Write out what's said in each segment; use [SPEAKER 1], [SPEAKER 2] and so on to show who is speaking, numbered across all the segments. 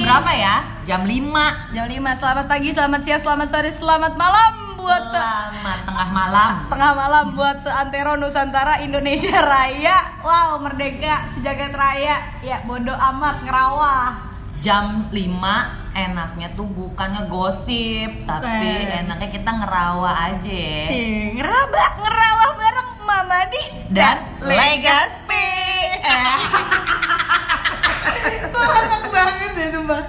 [SPEAKER 1] Jam berapa ya? Jam 5
[SPEAKER 2] Jam 5. Selamat pagi, selamat siang, selamat sore, selamat malam buat se
[SPEAKER 1] Selamat tengah malam
[SPEAKER 2] tengah malam buat seantero Nusantara Indonesia Raya. Wow, merdeka sejagat raya. Ya, bodoh amat ngerawah.
[SPEAKER 1] Jam 5 enaknya tuh bukan ngegosip Tapi enaknya kita ngerawa aja ya
[SPEAKER 2] ngeraba, ngerawah bareng Mama Di
[SPEAKER 1] Dan Legaspi
[SPEAKER 2] Banget ya sumpah.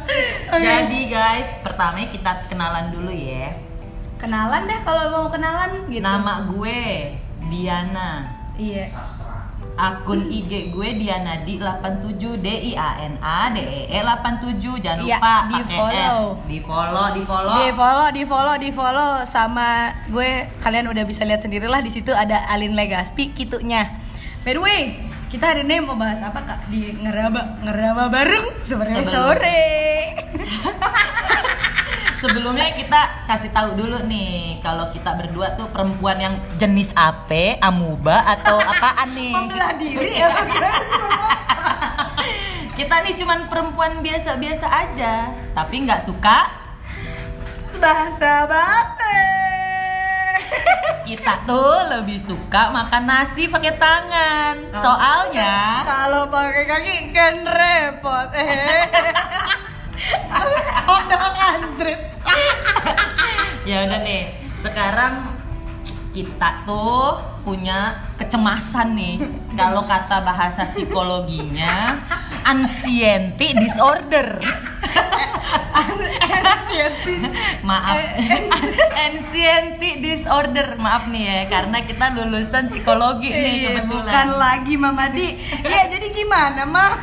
[SPEAKER 2] Oke.
[SPEAKER 1] Jadi guys, pertama kita kenalan dulu ya
[SPEAKER 2] kenalan dah kalau mau kenalan gitu.
[SPEAKER 1] Nama gue Diana
[SPEAKER 2] Iya.
[SPEAKER 1] Akun IG gue Diana di 87 D I A N A D E E 87 jangan
[SPEAKER 2] Iya,
[SPEAKER 1] lupa
[SPEAKER 2] di follow.
[SPEAKER 1] Di follow di follow
[SPEAKER 2] Di follow, di follow, di follow sama gue kalian udah bisa lihat sendirilah di situ ada Alin Legaspi kitunya. By the way, kita hari ini mau bahas apa kak di ngeraba ngeraba bareng sore sore.
[SPEAKER 1] Sebelumnya kita kasih tahu dulu nih kalau kita berdua tuh perempuan yang jenis apa, amuba atau apaan nih?
[SPEAKER 2] Membelah diri ya
[SPEAKER 1] Kita nih cuman perempuan biasa-biasa aja, tapi nggak suka.
[SPEAKER 2] bahasa bahasa.
[SPEAKER 1] Kita tuh lebih suka makan nasi pakai tangan. Soalnya
[SPEAKER 2] Kalau pakai kaki kan repot. Eh. Kodok anjrit.
[SPEAKER 1] ya udah nih. Sekarang kita tuh punya kecemasan nih. Kalau kata bahasa psikologinya, anxiety disorder. anxiety. Maaf. Anxiety. Disorder. Maaf nih ya karena kita lulusan psikologi nih
[SPEAKER 2] iya,
[SPEAKER 1] kebetulan.
[SPEAKER 2] bukan lagi Mama Di ya jadi gimana Ma?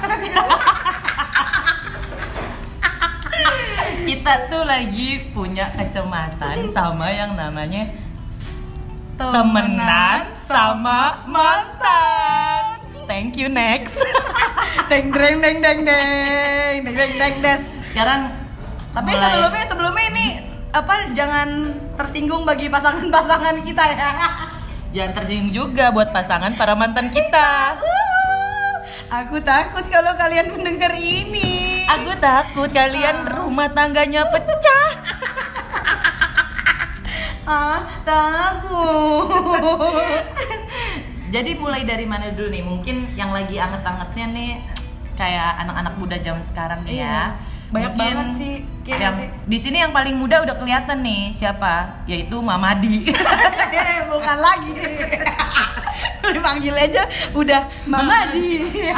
[SPEAKER 1] kita tuh lagi punya kecemasan sama yang namanya temenan, sama mantan. Thank you next.
[SPEAKER 2] Deng deng deng deng deng. Deng deng deng deng deng
[SPEAKER 1] sekarang
[SPEAKER 2] tapi
[SPEAKER 1] mulai-
[SPEAKER 2] sebelumnya sebelumnya ini apa jangan tersinggung bagi pasangan-pasangan kita ya.
[SPEAKER 1] jangan tersinggung juga buat pasangan para mantan kita.
[SPEAKER 2] Aku takut kalau kalian mendengar ini.
[SPEAKER 1] Aku takut kalian rumah tangganya pecah.
[SPEAKER 2] ah, takut.
[SPEAKER 1] Jadi mulai dari mana dulu nih? Mungkin yang lagi anget-angetnya nih kayak anak-anak muda zaman sekarang nih
[SPEAKER 2] Iya.
[SPEAKER 1] Ya.
[SPEAKER 2] Banyak
[SPEAKER 1] Mungkin
[SPEAKER 2] banget sih, iya
[SPEAKER 1] yang-
[SPEAKER 2] sih?
[SPEAKER 1] Di sini yang paling muda udah kelihatan nih siapa? Yaitu Mamadi.
[SPEAKER 2] Eh, bukan lagi. Dipanggil aja udah Mama di ya?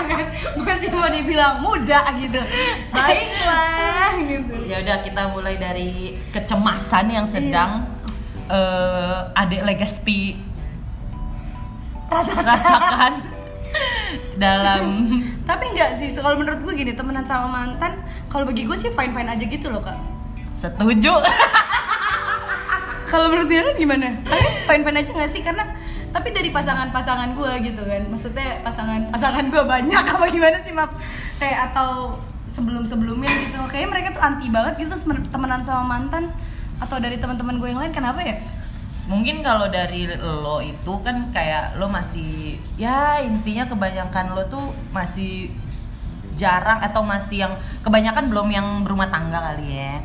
[SPEAKER 2] Masih mau dibilang muda gitu. Baiklah gitu.
[SPEAKER 1] ya udah kita mulai dari kecemasan yang sedang eh, adik Legaspi
[SPEAKER 2] Rasakan.
[SPEAKER 1] rasakan dalam
[SPEAKER 2] Tapi enggak sih, kalau menurut gue gini, temenan sama mantan, kalau bagi gue sih fine fine aja gitu loh kak.
[SPEAKER 1] setuju.
[SPEAKER 2] Kalau menurut dia gimana? Kalian fine fine aja nggak sih? Karena tapi dari pasangan-pasangan gue gitu kan, maksudnya pasangan-pasangan gue banyak apa gimana sih maaf? Kayak atau sebelum-sebelumnya gitu, kayaknya mereka tuh anti banget gitu temenan sama mantan atau dari teman-teman gue yang lain kenapa ya?
[SPEAKER 1] Mungkin kalau dari lo itu kan kayak lo masih ya intinya kebanyakan lo tuh masih jarang atau masih yang kebanyakan belum yang berumah tangga kali ya.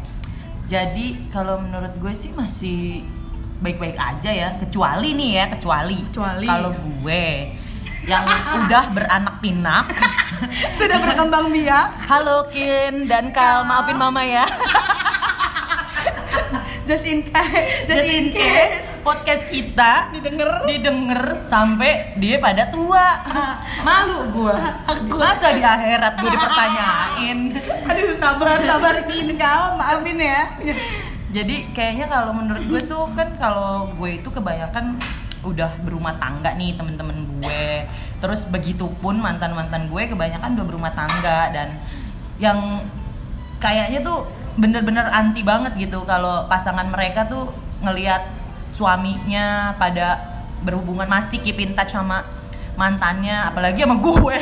[SPEAKER 1] Jadi kalau menurut gue sih masih baik-baik aja ya, kecuali nih ya, kecuali
[SPEAKER 2] Kecuali.
[SPEAKER 1] kalau gue yang udah beranak pinak.
[SPEAKER 2] Sudah berkembang biak.
[SPEAKER 1] Halo Kin dan Kal, maafin mama ya.
[SPEAKER 2] Just in case,
[SPEAKER 1] Just in case podcast kita
[SPEAKER 2] didengar.
[SPEAKER 1] didengar sampai dia pada tua. Malu gua. Masa di akhirat gue dipertanyain?
[SPEAKER 2] Aduh, sabar, sabar. Kau, maafin ya.
[SPEAKER 1] jadi kayaknya kalau menurut gue tuh kan kalau gue itu kebanyakan udah berumah tangga nih temen-temen gue terus begitupun mantan mantan gue kebanyakan udah berumah tangga. Dan yang kayaknya tuh bener-bener anti banget gitu kalau pasangan mereka tuh ngelihat suaminya pada berhubungan masih keep in touch sama mantannya apalagi sama gue.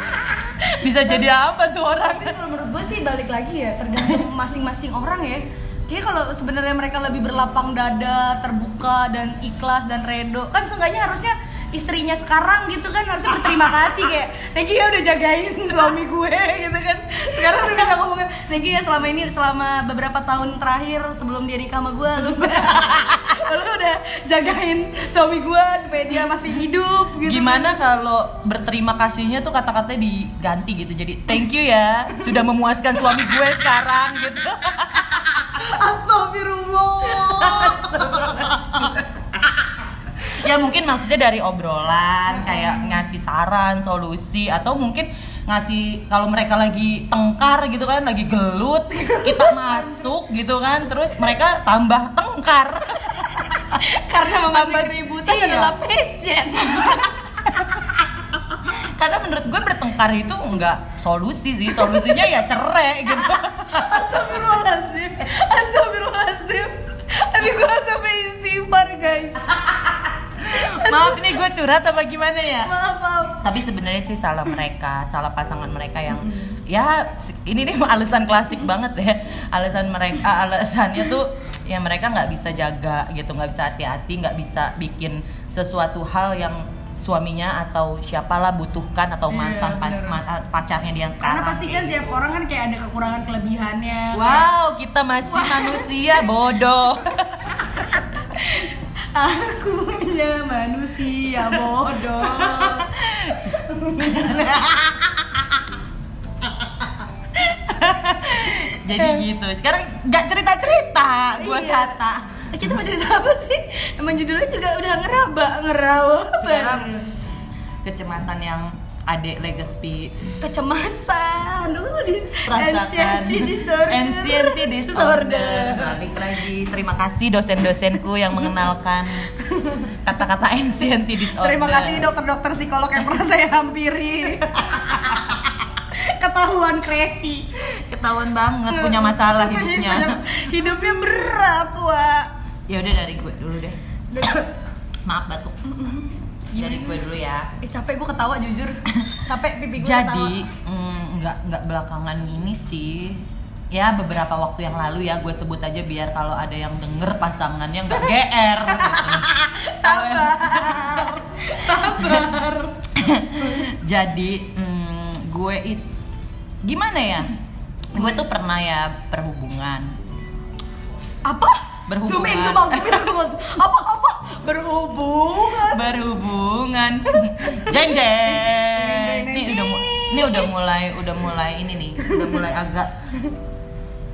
[SPEAKER 1] Bisa jadi apa tuh orang?
[SPEAKER 2] Tapi kalau menurut gue sih balik lagi ya, tergantung masing-masing orang ya. Kayaknya kalau sebenarnya mereka lebih berlapang dada, terbuka dan ikhlas dan redo, kan seenggaknya harusnya istrinya sekarang gitu kan harusnya berterima kasih kayak thank you ya udah jagain suami gue gitu kan sekarang udah bisa ngomongin thank you ya selama ini selama beberapa tahun terakhir sebelum dia nikah sama gue lu, lu udah jagain suami gue supaya dia masih hidup gitu
[SPEAKER 1] Gimana kalau berterima kasihnya tuh kata-katanya diganti gitu. Jadi thank you ya sudah memuaskan suami gue sekarang gitu.
[SPEAKER 2] Astagfirullah
[SPEAKER 1] ya mungkin maksudnya dari obrolan kayak ngasih saran, solusi atau mungkin ngasih kalau mereka lagi tengkar gitu kan, lagi gelut, kita masuk gitu kan, terus mereka tambah tengkar.
[SPEAKER 2] karena memancing keributan
[SPEAKER 1] iya.
[SPEAKER 2] adalah passion
[SPEAKER 1] Karena menurut gue bertengkar itu enggak solusi sih, solusinya ya cerai gitu.
[SPEAKER 2] Astagfirullahaladzim Astagfirullahaladzim Aduh gue sampai istighfar guys
[SPEAKER 1] Maaf nih gue curhat apa gimana ya?
[SPEAKER 2] Maaf maaf.
[SPEAKER 1] Tapi sebenarnya sih salah mereka salah pasangan mereka yang ya ini nih alasan klasik banget ya. Alasan mereka alasannya tuh ya mereka nggak bisa jaga gitu nggak bisa hati-hati nggak bisa bikin sesuatu hal yang suaminya atau siapalah butuhkan atau
[SPEAKER 2] Iya,
[SPEAKER 1] mantan pa-
[SPEAKER 2] bener.
[SPEAKER 1] ma- pacarnya dia sekarang
[SPEAKER 2] Karena pasti kan tiap orang kan kayak ada kekurangan kelebihannya
[SPEAKER 1] wow kita masih manusia bodoh
[SPEAKER 2] Aku punya manusia bodoh
[SPEAKER 1] jadi gitu sekarang nggak cerita cerita gua
[SPEAKER 2] Iya.
[SPEAKER 1] kata
[SPEAKER 2] Kita mau cerita apa sih? Emang judulnya juga udah ngeraba Ngeraba
[SPEAKER 1] sekarang kecemasan yang adek Legaspi
[SPEAKER 2] Kecemasan. Dulu di
[SPEAKER 1] rasakan
[SPEAKER 2] anxiety disorder.
[SPEAKER 1] anxiety disorder. Balik lagi. Terima kasih dosen-dosenku yang mengenalkan kata-kata anxiety disorder.
[SPEAKER 2] Terima kasih dokter-dokter psikolog yang pernah saya hampiri. Ketahuan crazy.
[SPEAKER 1] Ketahuan banget punya masalah hidupnya.
[SPEAKER 2] Hidupnya berat, Wak.
[SPEAKER 1] Ya udah dari gue dulu deh. Maaf batuk dari gue dulu ya
[SPEAKER 2] Eh capek gue ketawa jujur Capek pipi gue
[SPEAKER 1] jadi mm, nggak nggak belakangan ini sih ya beberapa waktu yang lalu ya gue sebut aja biar kalau ada yang denger pasangannya nggak gr gitu.
[SPEAKER 2] Sabar Sabar
[SPEAKER 1] jadi mm, gue it gimana ya gue tuh pernah ya berhubungan
[SPEAKER 2] Apa?
[SPEAKER 1] Berhubungan.
[SPEAKER 2] Zoom in, zoom out, zoom in, zoom out. Apa, apa? Berhubungan
[SPEAKER 1] berhubungan. Jeng jeng. Ini udah ini udah mulai udah mulai ini nih udah mulai agak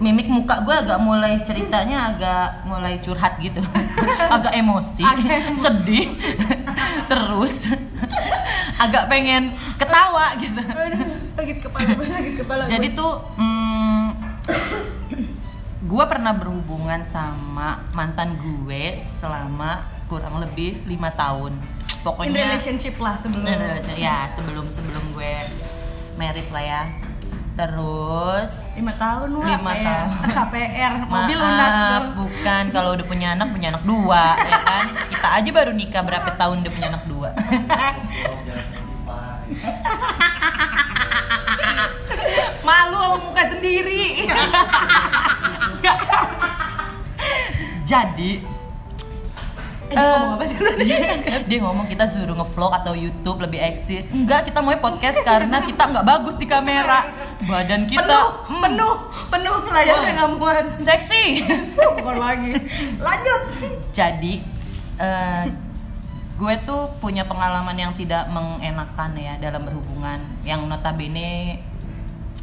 [SPEAKER 1] mimik muka gue agak mulai ceritanya agak mulai curhat gitu. Agak emosi sedih terus. Agak pengen ketawa gitu.
[SPEAKER 2] Aduh, sakit kepala, sakit kepala
[SPEAKER 1] jadi tuh mm, gue pernah berhubungan sama mantan gue selama kurang lebih lima tahun.
[SPEAKER 2] In
[SPEAKER 1] pokoknya
[SPEAKER 2] relationship lah sebelum.
[SPEAKER 1] In relationship, ya sebelum sebelum gue merit lah ya. Terus
[SPEAKER 2] lima tahun wah
[SPEAKER 1] Lima
[SPEAKER 2] kayak
[SPEAKER 1] tahun.
[SPEAKER 2] KPR mobil
[SPEAKER 1] Maaf,
[SPEAKER 2] lunas dong
[SPEAKER 1] bukan. Kalau udah punya anak punya anak dua ya kan? Kita aja baru nikah berapa tahun udah punya anak dua? Malu sama muka sendiri. Jadi
[SPEAKER 2] Eh, dia ngomong apa sih tadi?
[SPEAKER 1] dia ngomong kita suruh ngevlog atau YouTube lebih eksis. Enggak kita mau podcast karena kita nggak bagus di kamera. Badan kita
[SPEAKER 2] penuh
[SPEAKER 1] hmm,
[SPEAKER 2] penuh penuh layarnya nggak muat
[SPEAKER 1] seksi.
[SPEAKER 2] Bukan lagi. Lanjut.
[SPEAKER 1] Jadi eh, gue tuh punya pengalaman yang tidak mengenakan ya dalam berhubungan. Yang notabene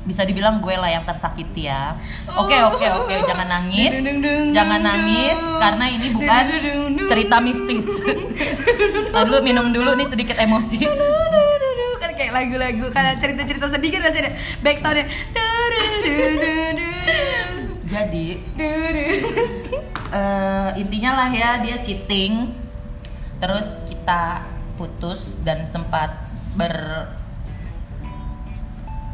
[SPEAKER 1] bisa dibilang gue lah yang tersakiti ya. Oke oke oke jangan nangis. Jangan nangis karena ini bukan cerita mistis. Lalu minum dulu nih sedikit emosi.
[SPEAKER 2] Kan kayak lagu-lagu karena cerita-cerita sedih kan masih ada backsoundnya
[SPEAKER 1] jadi eh, intinya lah ya dia cheating. Terus kita putus dan sempat ber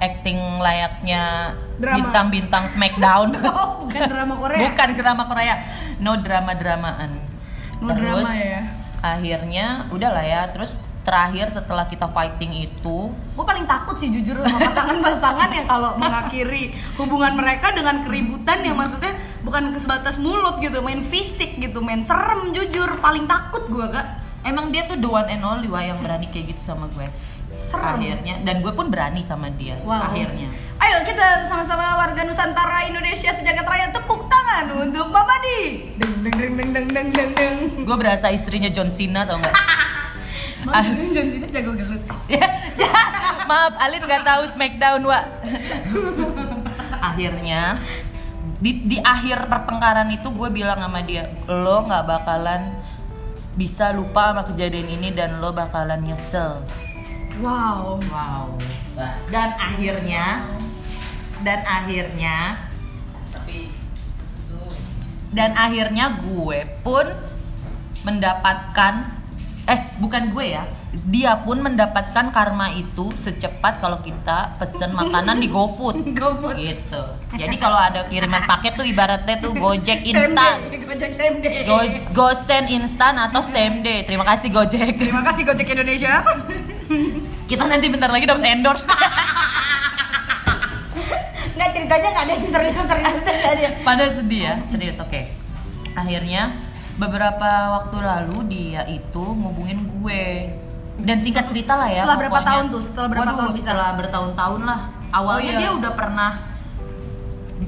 [SPEAKER 1] acting layaknya
[SPEAKER 2] Drama.
[SPEAKER 1] bintang-bintang Smackdown.
[SPEAKER 2] Oh bukan drama Korea.
[SPEAKER 1] Bukan drama Korea. No drama dramaan
[SPEAKER 2] No drama ya.
[SPEAKER 1] akhirnya udahlah ya. Terus terakhir setelah kita fighting itu
[SPEAKER 2] gue paling takut sih jujur sama pasangan-pasangan yang kalau mengakhiri hubungan mereka dengan keributan yang maksudnya bukan sebatas mulut gitu main fisik gitu main serem jujur. Paling takut gue kak.
[SPEAKER 1] Emang dia tuh the one and only wah yang berani kayak gitu sama gue
[SPEAKER 2] Serem.
[SPEAKER 1] akhirnya dan gue pun berani sama dia
[SPEAKER 2] Wow.
[SPEAKER 1] akhirnya
[SPEAKER 2] Ayo kita sama-sama warga Nusantara Indonesia sejagat raya tepuk tangan untuk Mama Di. Deng deng deng deng deng deng deng deng.
[SPEAKER 1] gue berasa istrinya John Cena tau nggak
[SPEAKER 2] Mama John Cena jago gelut.
[SPEAKER 1] ya, ya, maaf Alin nggak tahu Smackdown wa akhirnya di, di akhir pertengkaran itu gue bilang sama dia lo nggak bakalan bisa lupa sama kejadian ini dan lo bakalan nyesel
[SPEAKER 2] Wow.
[SPEAKER 1] wow dan akhirnya dan akhirnya tapi dan akhirnya gue pun mendapatkan eh bukan gue ya dia pun mendapatkan karma itu secepat kalau kita pesen makanan di GoFood
[SPEAKER 2] GoFood.
[SPEAKER 1] gitu jadi kalau ada kiriman paket tuh ibaratnya tuh Gojek instan.
[SPEAKER 2] Gojek same day.
[SPEAKER 1] Go GoSend instan atau same day terima kasih Gojek
[SPEAKER 2] Terima kasih Gojek Indonesia.
[SPEAKER 1] kita nanti bentar lagi dapat endorse
[SPEAKER 2] Nggak ceritanya nggak ada yang serius-serius aja dia.
[SPEAKER 1] Padahal sedih ya, serius oke. Akhirnya beberapa waktu lalu dia itu ngubungin gue. Dan singkat cerita lah ya.
[SPEAKER 2] Setelah berapa
[SPEAKER 1] pokoknya.
[SPEAKER 2] tahun tuh? Setelah berapa
[SPEAKER 1] Waduh,
[SPEAKER 2] tahun bisa?
[SPEAKER 1] Setelah bertahun-tahun lah. Awalnya
[SPEAKER 2] Oh, iya.
[SPEAKER 1] dia udah pernah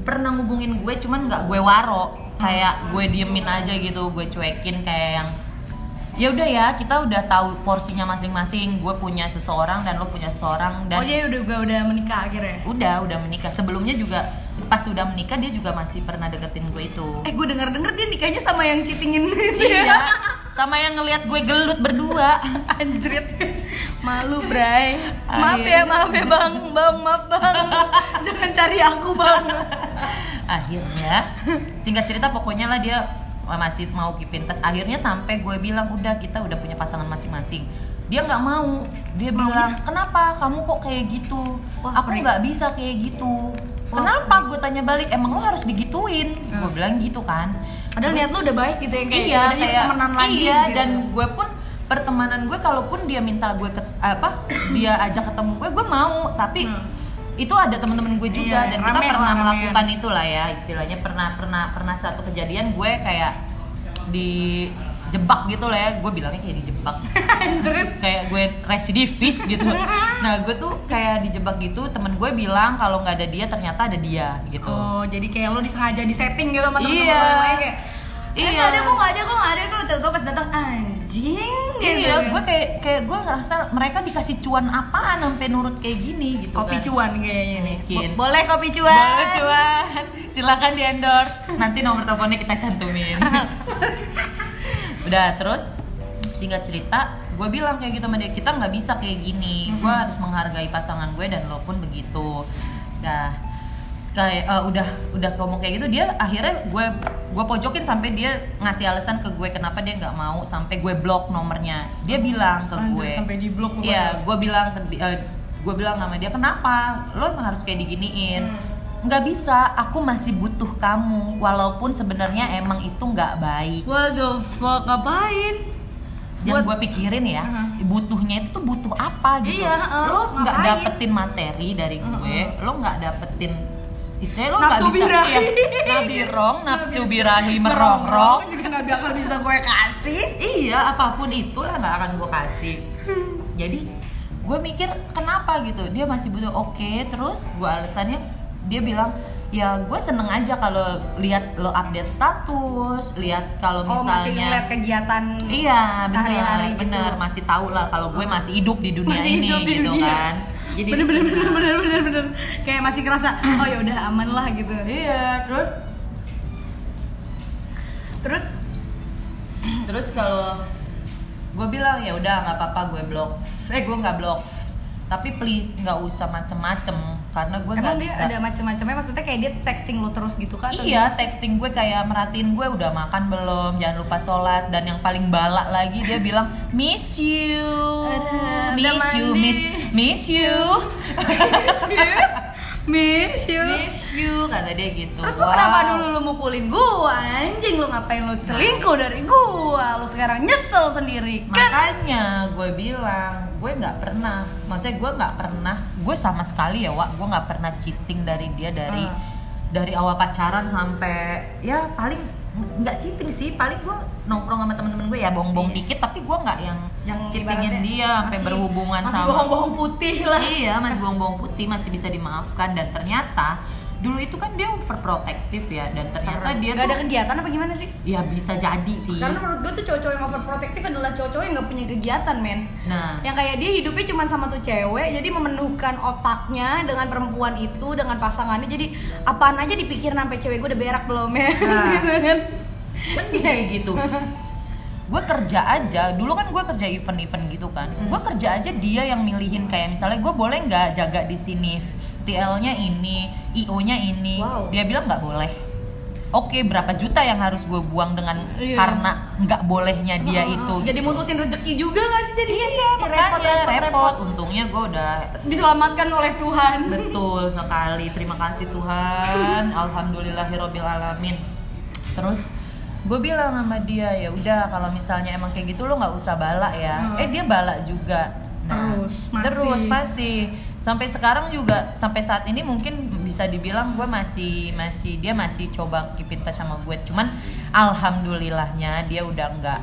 [SPEAKER 1] pernah ngubungin gue, cuman nggak gue waro. Kayak gue diemin aja gitu, gue cuekin kayak yang ya udah ya kita udah tahu porsinya masing-masing. Gue punya seseorang dan lo punya seseorang dan
[SPEAKER 2] Oh dia udah udah, udah menikah akhirnya.
[SPEAKER 1] udah udah menikah. Sebelumnya juga pas udah menikah dia juga masih pernah deketin gue itu.
[SPEAKER 2] Eh gue dengar dengar dia nikahnya sama yang ya.
[SPEAKER 1] iya sama yang ngelihat gue gelut berdua.
[SPEAKER 2] Anjrit. Malu Bray. Maaf ya maaf ya bang. Bang maaf bang. Jangan cari aku bang.
[SPEAKER 1] Akhirnya singkat cerita pokoknya lah dia masih mau kipintas akhirnya sampai gue bilang udah kita udah punya pasangan masing-masing. Dia nggak mau. Dia
[SPEAKER 2] Maunya?
[SPEAKER 1] bilang kenapa kamu kok kayak gitu?
[SPEAKER 2] Wah,
[SPEAKER 1] aku nggak bisa kayak gitu.
[SPEAKER 2] Wah,
[SPEAKER 1] kenapa? gue tanya balik emang lo harus digituin? Gue
[SPEAKER 2] Hmm.
[SPEAKER 1] bilang gitu kan.
[SPEAKER 2] Padahal niat lu udah baik gitu ya kayak
[SPEAKER 1] iya kayak
[SPEAKER 2] temenan lagi
[SPEAKER 1] iya
[SPEAKER 2] gitu.
[SPEAKER 1] dan gue pun pertemanan gue kalaupun dia minta gue ke, apa dia ajak ketemu gue gue mau. Tapi
[SPEAKER 2] Hmm.
[SPEAKER 1] Itu ada teman-teman gue juga
[SPEAKER 2] Iya,
[SPEAKER 1] dan kita pernah
[SPEAKER 2] lah,
[SPEAKER 1] melakukan itulah ya istilahnya pernah pernah pernah satu kejadian gue kayak di jebak gitu lah ya. Gue bilangnya kayak dijebak. Kayak gue residivis gitu. Nah gue tuh kayak dijebak gitu temen gue bilang kalau nggak ada dia ternyata ada dia gitu.
[SPEAKER 2] Oh jadi kayak lu disengaja di setting gitu sama temen-temen
[SPEAKER 1] Iya.
[SPEAKER 2] lain kayak Eh,
[SPEAKER 1] Iya.
[SPEAKER 2] ada kok nggak ada kok nggak ada kok. Tahu-tahu pas datang anjing
[SPEAKER 1] Iya, gue kayak kayak gue ngerasa mereka dikasih cuan apaan sampai nurut kayak gini gitu
[SPEAKER 2] Kopi
[SPEAKER 1] kan.
[SPEAKER 2] cuan kayaknya nih. Bo- Boleh kopi cuan
[SPEAKER 1] Boleh cuan. Silakan di endorse. Nanti nomor teleponnya kita cantumin. Udah terus singkat cerita gue bilang kayak gitu sama dia kita nggak bisa kayak gini gue harus menghargai pasangan gue dan lo pun begitu dah kayak eh, udah udah ngomong kayak gitu dia akhirnya gue gue pojokin sampai dia ngasih alasan ke gue kenapa dia nggak mau sampai gue blok nomornya. Dia bilang ke
[SPEAKER 2] Anjir,
[SPEAKER 1] gue.
[SPEAKER 2] sampai di blok
[SPEAKER 1] iya gue bilang ke eh, gue bilang sama dia kenapa? Lo emang harus kayak diginiin.
[SPEAKER 2] Hmm.
[SPEAKER 1] nggak bisa aku masih butuh kamu walaupun sebenarnya emang itu nggak baik.
[SPEAKER 2] What the fuck ngapain?
[SPEAKER 1] yang gue pikirin ya
[SPEAKER 2] Uh-huh.
[SPEAKER 1] butuhnya itu tuh butuh apa gitu.
[SPEAKER 2] Iya, uh,
[SPEAKER 1] lo nggak dapetin materi dari gue lo nggak dapetin istilahnya lo nggak
[SPEAKER 2] Nafsu
[SPEAKER 1] bisa
[SPEAKER 2] birahi.
[SPEAKER 1] ya, nabirong nafsu birahi merongrong
[SPEAKER 2] juga nggak bakal bisa gue kasih
[SPEAKER 1] iya apa pun itu lah nggak akan gue kasih jadi gue mikir kenapa gitu dia masih butuh oke terus gue alasannya dia bilang ya gue seneng aja kalau lihat lo update status lihat kalau
[SPEAKER 2] Oh masih
[SPEAKER 1] misalnya
[SPEAKER 2] ngeliat kegiatan
[SPEAKER 1] Iya,
[SPEAKER 2] sehari-hari
[SPEAKER 1] benar, benar.
[SPEAKER 2] gitu.
[SPEAKER 1] Masih tahu lah kalau gue masih hidup di dunia
[SPEAKER 2] Masih
[SPEAKER 1] ini
[SPEAKER 2] di
[SPEAKER 1] gitu
[SPEAKER 2] dunia.
[SPEAKER 1] kan. Jadi
[SPEAKER 2] bener bener bener bener bener bener. Kayak masih kerasa oh ya udah aman lah gitu.
[SPEAKER 1] Iya, terus?
[SPEAKER 2] Terus?
[SPEAKER 1] Terus kalau gue bilang ya udah nggak apa-apa gue blok. Eh gue nggak blok. Tapi please nggak usah macem-macem karena gue nggak bisa.
[SPEAKER 2] ada macam-macamnya maksudnya kayak dia texting lu terus gitu kan
[SPEAKER 1] Iya, texting gue kayak merhatiin gue udah makan belum, jangan lupa sholat. Dan yang paling balak lagi dia bilang miss you, miss you,
[SPEAKER 2] mandi.
[SPEAKER 1] miss miss you,
[SPEAKER 2] miss you
[SPEAKER 1] miss you kata dia gitu.
[SPEAKER 2] Terus lu
[SPEAKER 1] Wow.
[SPEAKER 2] kenapa dulu lu mukulin gua anjing lu ngapain lu selingkuh dari gua lu sekarang nyesel sendiri kan
[SPEAKER 1] makanya gue bilang gue nggak pernah maksudnya gue nggak pernah gue sama sekali ya Wak gue nggak pernah cheating dari dia dari
[SPEAKER 2] Hmm.
[SPEAKER 1] dari awal pacaran sampai ya paling nggak cheating sih paling gue nongkrong sama temen-temen gue ya bohong-bohong
[SPEAKER 2] Iya.
[SPEAKER 1] dikit tapi gue nggak yang
[SPEAKER 2] yang
[SPEAKER 1] cheatingin dia sampai berhubungan
[SPEAKER 2] masih
[SPEAKER 1] sama
[SPEAKER 2] bohong-bohong putih lah
[SPEAKER 1] iya masih bohong-bohong putih masih bisa dimaafkan dan ternyata dulu itu kan dia overprotective ya dan ternyata dia
[SPEAKER 2] Gak
[SPEAKER 1] tuh
[SPEAKER 2] ada kegiatan apa gimana sih?
[SPEAKER 1] Ya bisa jadi sih.
[SPEAKER 2] Karena menurut gue tuh cowok-cowok yang overprotective adalah cowok-cowok yang gak punya kegiatan men.
[SPEAKER 1] Nah.
[SPEAKER 2] Yang kayak dia hidupnya cuma sama tuh cewek jadi memenuhkan otaknya dengan perempuan itu dengan pasangannya jadi apaan aja dipikir sampai cewek gue udah berak belum ya
[SPEAKER 1] Nah.
[SPEAKER 2] gitu kan?
[SPEAKER 1] Mending kayak gitu. Gue kerja aja dulu kan gue kerja event-event gitu kan.
[SPEAKER 2] Hmm.
[SPEAKER 1] gue kerja aja dia yang milihin kayak misalnya gue boleh nggak jaga di sini TL-nya ini IO-nya ini
[SPEAKER 2] Wow.
[SPEAKER 1] dia bilang nggak boleh oke berapa juta yang harus gue buang dengan
[SPEAKER 2] Iya.
[SPEAKER 1] karena nggak bolehnya dia
[SPEAKER 2] Heeh.
[SPEAKER 1] itu
[SPEAKER 2] jadi
[SPEAKER 1] gitu.
[SPEAKER 2] mutusin rezeki juga gak sih jadi
[SPEAKER 1] iya makanya repot, untungnya gue udah
[SPEAKER 2] diselamatkan oleh Tuhan
[SPEAKER 1] Betul sekali. Terima kasih Tuhan. Alhamdulillahirobbil alamin. Terus gue bilang sama dia ya udah kalau misalnya emang kayak gitu lo nggak usah bala ya.
[SPEAKER 2] Hmm.
[SPEAKER 1] Eh dia bala juga.
[SPEAKER 2] Terus, masih.
[SPEAKER 1] terus masih sampai sekarang juga sampai saat ini mungkin bisa dibilang gue masih masih dia masih coba keep in touch sama gue. Cuman alhamdulillahnya dia udah nggak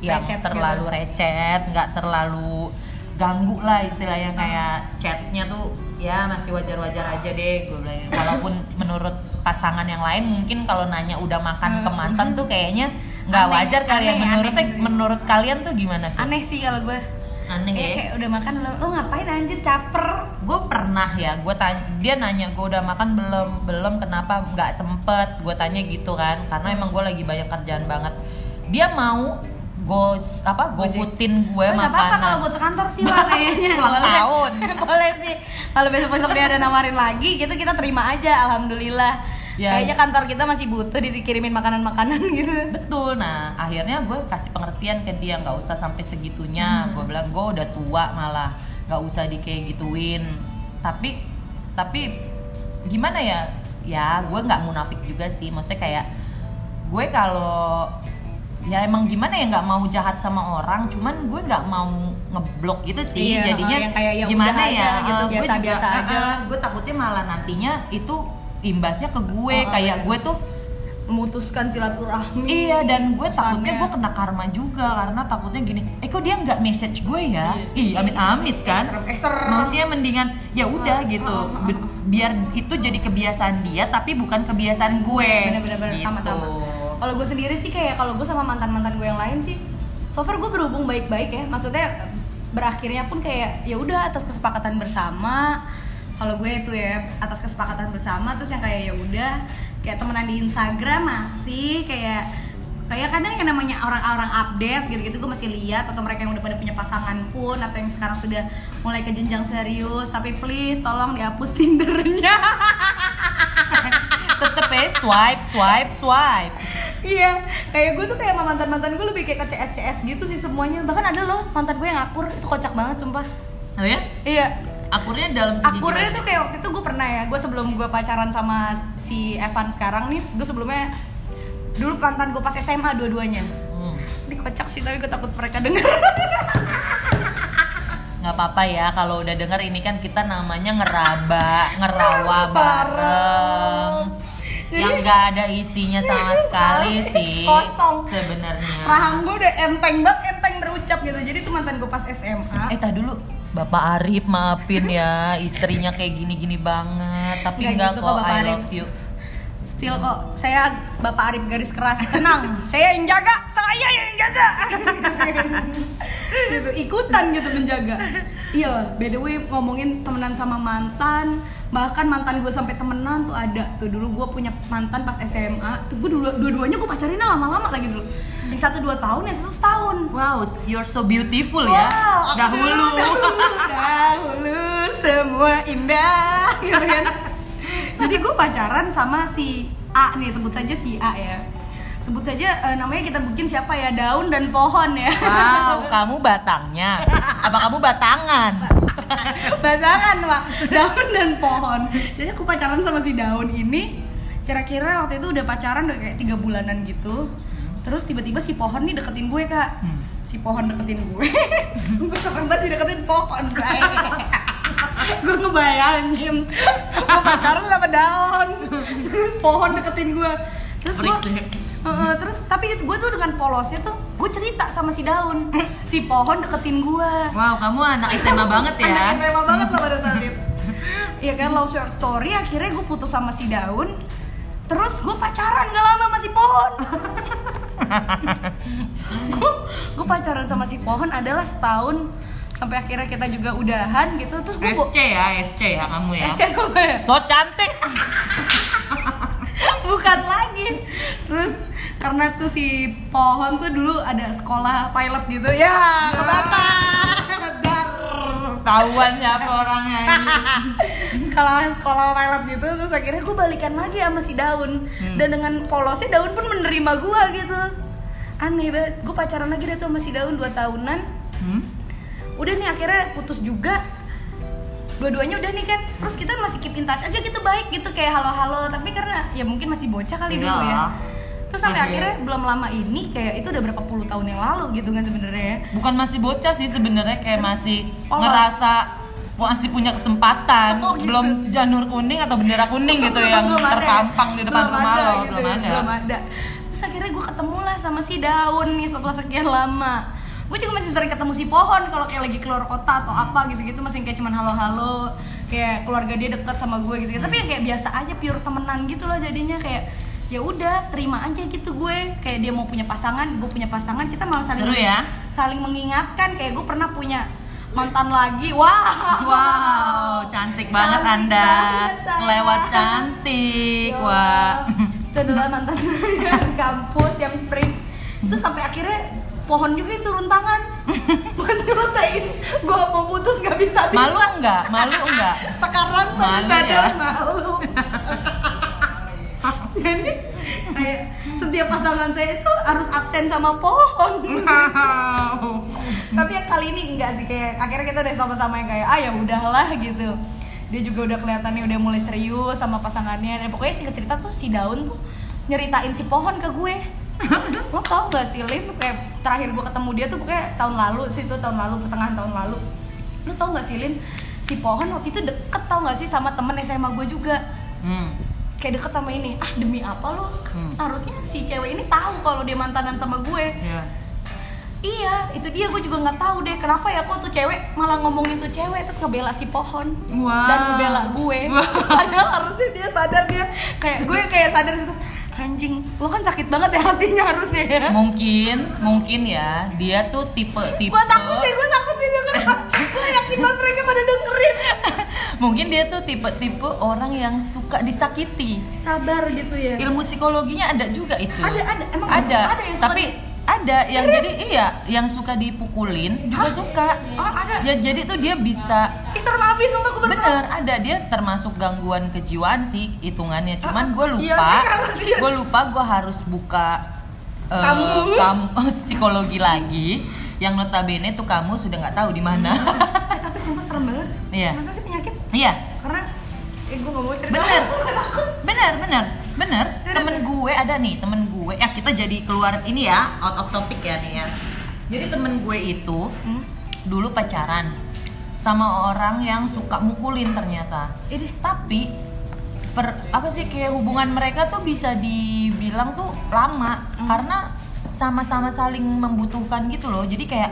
[SPEAKER 1] yang
[SPEAKER 2] Recet
[SPEAKER 1] terlalu
[SPEAKER 2] gitu.
[SPEAKER 1] recet nggak terlalu ganggu lah istilahnya. Kayak chatnya tuh ya masih wajar-wajar aja deh gue bilang walaupun menurut pasangan yang lain mungkin kalau nanya udah makan ke mantan tuh kayaknya nggak wajar kali ya
[SPEAKER 2] aneh,
[SPEAKER 1] menurut
[SPEAKER 2] aneh
[SPEAKER 1] menurut kalian tuh gimana tuh?
[SPEAKER 2] Aneh sih kalau gue
[SPEAKER 1] aneh
[SPEAKER 2] Kayak,
[SPEAKER 1] ya.
[SPEAKER 2] kayak udah makan lo, lo ngapain anjir? Caper.
[SPEAKER 1] Gue pernah ya gue tanya dia nanya gue udah makan belum? Belum kenapa nggak sempet? Gue tanya gitu kan karena emang gue lagi banyak kerjaan banget. Dia mau go apa
[SPEAKER 2] Gojek.
[SPEAKER 1] footin gue
[SPEAKER 2] Oh, apa-apa
[SPEAKER 1] makanan.
[SPEAKER 2] kalau buat sekantor sih lah kayaknya.
[SPEAKER 1] Ulang tahun.
[SPEAKER 2] boleh sih. Kalau besok besok dia ada nawarin lagi gitu kita terima aja alhamdulillah
[SPEAKER 1] Ya.
[SPEAKER 2] kayaknya kantor kita masih butuh dikirimin makanan-makanan gitu.
[SPEAKER 1] Betul. Nah akhirnya gue kasih pengertian ke dia nggak usah sampai segitunya.
[SPEAKER 2] Hmm.
[SPEAKER 1] gue bilang gue udah tua malah nggak usah di kayak gituin. Tapi tapi gimana ya? Ya gue nggak munafik juga sih. Maksudnya kayak gue kalau ya emang gimana ya nggak mau jahat sama orang cuman gue nggak mau ngeblok gitu sih.
[SPEAKER 2] Iya,
[SPEAKER 1] jadinya
[SPEAKER 2] yang kayak ya
[SPEAKER 1] gimana ya?
[SPEAKER 2] aja gitu,
[SPEAKER 1] eh, gue
[SPEAKER 2] biasa-biasa
[SPEAKER 1] juga,
[SPEAKER 2] aja.
[SPEAKER 1] eh, eh, gue takutnya malah nantinya itu imbasnya ke gue
[SPEAKER 2] Oh,
[SPEAKER 1] kayak
[SPEAKER 2] iya.
[SPEAKER 1] gue tuh
[SPEAKER 2] memutuskan silaturahmi
[SPEAKER 1] Iya dan gue takutnya
[SPEAKER 2] Pesannya.
[SPEAKER 1] gue kena karma juga karena takutnya gini, eh kok dia nggak message gue ya? Ih amit-amit kan?
[SPEAKER 2] serem, eh, serem.
[SPEAKER 1] Maksudnya mendingan ya udah
[SPEAKER 2] Ah,
[SPEAKER 1] gitu, biar itu jadi kebiasaan dia tapi bukan kebiasaan gue.
[SPEAKER 2] bener-bener
[SPEAKER 1] gitu.
[SPEAKER 2] sama-sama kalau gue sendiri sih kayak kalau gue sama mantan mantan gue yang lain sih so far gue berhubung baik-baik ya maksudnya berakhirnya pun kayak ya udah atas kesepakatan bersama kalau gue itu ya atas kesepakatan bersama terus yang kayak ya udah kayak temenan di Instagram masih kayak kayak kadang yang namanya orang-orang update gitu-gitu gue masih lihat atau mereka yang udah pada punya pasangan pun atau yang sekarang sudah mulai ke jenjang serius tapi please tolong dihapus tindernya
[SPEAKER 1] Tetep ya swipe, swipe, swipe.
[SPEAKER 2] Iya, kayak gue tuh kayak sama mantan-mantan gue lebih kayak ke CS-CS gitu sih semuanya Bahkan ada loh mantan gue yang akur, itu kocak banget sumpah
[SPEAKER 1] Oh ya?
[SPEAKER 2] Iya,
[SPEAKER 1] Akurnya dalam segi
[SPEAKER 2] akurnya
[SPEAKER 1] gimana?
[SPEAKER 2] tuh kayak waktu itu gue pernah ya Gue sebelum gue pacaran sama si Evan sekarang nih Gue sebelumnya, dulu mantan gue pas SMA dua-duanya
[SPEAKER 1] Hmm.
[SPEAKER 2] Ini kocak sih, tapi gue takut mereka denger
[SPEAKER 1] nggak apa-apa ya kalau udah denger ini kan kita namanya ngeraba ngerawa Bareng.
[SPEAKER 2] Jadi-
[SPEAKER 1] yang nggak ada isinya sama sekali sih
[SPEAKER 2] Kosong.
[SPEAKER 1] sebenarnya
[SPEAKER 2] Rahang gue udah enteng banget, enteng berucap gitu Jadi tuh mantan gue pas SMA
[SPEAKER 1] eh tadi dulu Bapak Arif maafin ya istrinya kayak gini-gini banget tapi
[SPEAKER 2] Nggak
[SPEAKER 1] enggak
[SPEAKER 2] gitu
[SPEAKER 1] kok
[SPEAKER 2] Bapak
[SPEAKER 1] I
[SPEAKER 2] Arif.
[SPEAKER 1] love you
[SPEAKER 2] Still kok, saya Bapak Arif garis keras tenang, saya yang jaga, saya yang jaga. gitu, ikutan gitu menjaga. Iya, by the way ngomongin temenan sama mantan, bahkan mantan gue sampai temenan tuh ada tuh dulu gue punya mantan pas SMA, tuh gue dua, dua-duanya gue pacarinnya lama-lama lagi dulu. Yang satu dua tahun, yang satu setahun.
[SPEAKER 1] wow you're so beautiful ya
[SPEAKER 2] Wow, aku
[SPEAKER 1] dahulu
[SPEAKER 2] dahulu semua indah gitu kan. Jadi gue pacaran sama si A nih, sebut saja si A ya. Sebut saja eh, namanya kita bikin siapa ya, daun dan pohon ya.
[SPEAKER 1] wow kamu batangnya apa kamu batangan
[SPEAKER 2] Batangan pak, daun dan pohon. Jadi aku pacaran sama si daun ini. Kira-kira waktu itu udah pacaran udah kayak tiga bulanan gitu. Terus tiba-tiba si pohon nih deketin gue kak.
[SPEAKER 1] Hmm.
[SPEAKER 2] Si pohon deketin gue. gue seneng banget dideketin pohon. gue ngebayangin gue pacaran sama daun terus pohon deketin gue terus gue Heeh, terus tapi gue tuh dengan polosnya tuh gue cerita sama si daun si pohon deketin gue
[SPEAKER 1] Wow, kamu anak SMA banget ya.
[SPEAKER 2] anak SMA banget loh pada saat itu Iya kan long short story akhirnya gue putus sama si daun terus gue pacaran gak lama sama si pohon gue pacaran sama si pohon adalah setahun sampai akhirnya kita juga udahan gitu terus gue
[SPEAKER 1] SC ya, SC ya kamu ya.
[SPEAKER 2] SC apa ya?
[SPEAKER 1] So cantik.
[SPEAKER 2] bukan lagi terus karena tuh si pohon tuh dulu ada sekolah pilot gitu. Ya dar.
[SPEAKER 1] Tahuan siapa orangnya ini.
[SPEAKER 2] sekolah pilot gitu terus akhirnya gue balikan lagi sama si daun.
[SPEAKER 1] Hmm.
[SPEAKER 2] dan dengan polosnya daun pun menerima gue gitu. Aneh banget gue pacaran lagi deh tuh sama si daun 2 tahunan.
[SPEAKER 1] Hmm?
[SPEAKER 2] udah nih akhirnya putus juga. Dua-duanya udah nih kan terus kita masih keep in touch aja gitu baik gitu kayak halo-halo. Tapi karena ya mungkin masih bocah kali dulu ya. Terus sampai
[SPEAKER 1] Iya.
[SPEAKER 2] akhirnya belum lama ini kayak itu udah berapa puluh tahun yang lalu gitu kan sebenarnya ya
[SPEAKER 1] Bukan masih bocah sih sebenarnya kayak masih
[SPEAKER 2] Polos.
[SPEAKER 1] ngerasa masih punya kesempatan.
[SPEAKER 2] Oh, gitu.
[SPEAKER 1] Belum janur kuning atau bendera kuning gitu yang
[SPEAKER 2] ada.
[SPEAKER 1] terpampang di depan
[SPEAKER 2] Belum
[SPEAKER 1] rumah
[SPEAKER 2] ada
[SPEAKER 1] lo,
[SPEAKER 2] gitu
[SPEAKER 1] belum
[SPEAKER 2] ya,
[SPEAKER 1] ada.
[SPEAKER 2] belum ada terus akhirnya gue ketemu lah sama si daun nih setelah sekian lama gue juga masih sering ketemu si pohon kalau kayak lagi keluar kota atau apa gitu-gitu masih kayak cuman halo-halo kayak keluarga dia dekat sama gue gitu, tapi ya kayak biasa aja pure temenan gitu loh jadinya kayak ya udah terima aja gitu gue kayak dia mau punya pasangan gue punya pasangan kita malah saling
[SPEAKER 1] Seru ya?
[SPEAKER 2] saling mengingatkan kayak gue pernah punya mantan lagi wah
[SPEAKER 1] Wow, cantik banget
[SPEAKER 2] Cantik
[SPEAKER 1] Anda.
[SPEAKER 2] banget.
[SPEAKER 1] Kelewat cantik.
[SPEAKER 2] Ya
[SPEAKER 1] Wah.
[SPEAKER 2] itu adalah mantan saya di kampus yang freak itu sampai akhirnya pohon juga yang turun tangan buat ngelesain gua mau putus gak bisa
[SPEAKER 1] Malu enggak? Malu enggak?
[SPEAKER 2] sekarang
[SPEAKER 1] Malu ya?
[SPEAKER 2] malu jadi kayak setiap pasangan saya itu harus absen sama pohon. Tapi yang kali ini enggak sih kayak akhirnya kita udah sama-sama yang kayak ah ya udahlah gitu. Dia juga udah kelihatannya udah mulai serius sama pasangannya. Dan pokoknya singkat cerita tuh si daun tuh nyeritain si pohon ke gue. Lo tau gak sih Lin? Kayak terakhir gue ketemu dia tuh pokoknya tahun lalu sih itu tahun lalu pertengahan tahun lalu. Lo tau gak sih Lin? Si pohon waktu itu deket tau gak sih sama temen SMA gue juga.
[SPEAKER 1] Hmm.
[SPEAKER 2] Kayak deket sama ini ah demi apa lo
[SPEAKER 1] Hmm.
[SPEAKER 2] harusnya si cewek ini tahu kalau dia mantanan sama gue
[SPEAKER 1] Ya.
[SPEAKER 2] Iya, itu dia gue juga nggak tahu deh kenapa ya kok tuh cewek malah ngomongin tuh cewek terus ngebela si pohon
[SPEAKER 1] Wow.
[SPEAKER 2] dan ngebela gue.
[SPEAKER 1] Wow.
[SPEAKER 2] Padahal harusnya dia sadar dia kayak gue kayak sadar situ anjing lo kan sakit banget ya hatinya harusnya ya.
[SPEAKER 1] Mungkin, mungkin ya dia tuh tipe tipe.
[SPEAKER 2] Gue takut deh, gue takut nih denger. gue yakin banget mereka pada dengerin.
[SPEAKER 1] Mungkin dia tuh tipe-tipe orang yang suka disakiti.
[SPEAKER 2] Sabar gitu ya.
[SPEAKER 1] Ilmu psikologinya ada juga itu.
[SPEAKER 2] Ada, ada. Emang
[SPEAKER 1] ada.
[SPEAKER 2] ada yang suka
[SPEAKER 1] Tapi
[SPEAKER 2] di-
[SPEAKER 1] ada yang
[SPEAKER 2] Serius?
[SPEAKER 1] jadi iya, yang suka dipukulin juga
[SPEAKER 2] Hah?
[SPEAKER 1] suka.
[SPEAKER 2] Oh, ada.
[SPEAKER 1] Ya jadi tuh dia bisa
[SPEAKER 2] Ih serem abis sumpah gue baru tahu.
[SPEAKER 1] Bener, ada dia termasuk gangguan kejiwaan sih hitungannya. Cuman
[SPEAKER 2] Ah,
[SPEAKER 1] gue lupa,
[SPEAKER 2] eh,
[SPEAKER 1] gue lupa gue harus buka eh,
[SPEAKER 2] Kamus.
[SPEAKER 1] kamus psikologi lagi. Yang notabene tuh kamu sudah nggak tahu di mana.
[SPEAKER 2] Eh, tapi sumpah serem banget.
[SPEAKER 1] Iya.
[SPEAKER 2] Masa sih penyakit?
[SPEAKER 1] Iya,
[SPEAKER 2] Karena eh gue gak mau cerita.
[SPEAKER 1] bener, bener, bener, bener.
[SPEAKER 2] Serius,
[SPEAKER 1] Temen gue ada nih, temen gue. Ya kita jadi keluar ini ya, out of topic ya nih ya. Jadi temen gue itu
[SPEAKER 2] Hmm?
[SPEAKER 1] dulu pacaran sama orang yang suka mukulin ternyata.
[SPEAKER 2] Ini
[SPEAKER 1] tapi per apa sih kayak hubungan mereka tuh bisa dibilang tuh lama
[SPEAKER 2] Hmm.
[SPEAKER 1] karena sama-sama saling membutuhkan gitu loh jadi kayak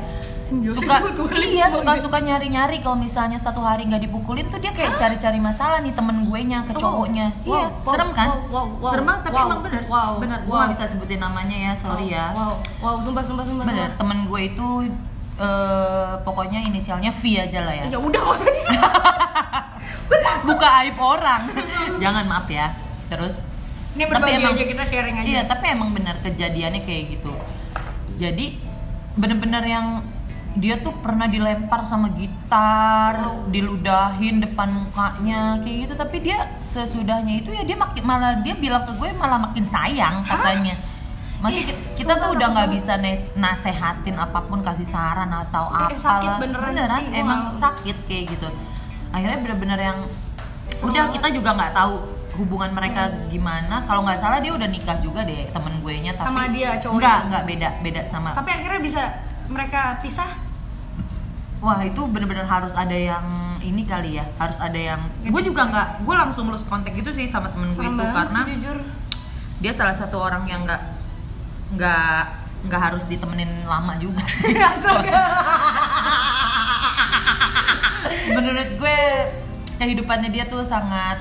[SPEAKER 2] Simbiosis
[SPEAKER 1] suka iya
[SPEAKER 2] gitu.
[SPEAKER 1] suka suka nyari nyari kalau misalnya satu hari nggak dipukulin tuh dia kayak cari-cari masalah nih temen gue nya ke
[SPEAKER 2] Oh,
[SPEAKER 1] cowoknya
[SPEAKER 2] wow,
[SPEAKER 1] iya
[SPEAKER 2] wow,
[SPEAKER 1] serem kan
[SPEAKER 2] wow, wow, wow,
[SPEAKER 1] serem banget tapi
[SPEAKER 2] wow,
[SPEAKER 1] emang bener
[SPEAKER 2] wow,
[SPEAKER 1] bener gue
[SPEAKER 2] wow.
[SPEAKER 1] nggak bisa sebutin namanya ya sorry ya
[SPEAKER 2] Wow, wow, sumpah, sumpah, sumpah.
[SPEAKER 1] bener
[SPEAKER 2] sumpah.
[SPEAKER 1] temen gue itu eh, pokoknya inisialnya V aja lah ya
[SPEAKER 2] Ya udah gak usah disebut.
[SPEAKER 1] buka aib orang jangan maaf ya terus
[SPEAKER 2] Ini
[SPEAKER 1] Tapi emang-
[SPEAKER 2] aja kita sharing aja.
[SPEAKER 1] Iya, tapi emang benar kejadiannya kayak gitu. Jadi bener-bener yang dia tuh pernah dilempar sama gitar,
[SPEAKER 2] Wow.
[SPEAKER 1] diludahin depan mukanya kayak gitu. Tapi dia sesudahnya itu ya dia makin malah dia bilang ke gue malah makin sayang katanya.
[SPEAKER 2] Ih,
[SPEAKER 1] ki- kita tuh udah nggak bisa nasehatin apa pun kasih saran atau apa
[SPEAKER 2] eh, sakit beneran. Ih,
[SPEAKER 1] emang
[SPEAKER 2] wow.
[SPEAKER 1] sakit kayak gitu. Akhirnya bener-bener yang udah kita juga nggak tahu hubungan mereka gimana kalau nggak salah dia udah nikah juga deh temen gue nya tapi
[SPEAKER 2] Sama dia, cowoknya?
[SPEAKER 1] nggak nggak beda beda sama
[SPEAKER 2] Tapi akhirnya bisa mereka pisah.
[SPEAKER 1] wah itu bener-bener harus ada yang ini kali ya harus ada yang gue juga nggak gue langsung lulus kontak gitu sih sama temen gue itu karena
[SPEAKER 2] jujur.
[SPEAKER 1] dia salah satu orang yang nggak nggak nggak harus ditemenin lama juga sih menurut gue kehidupannya dia tuh sangat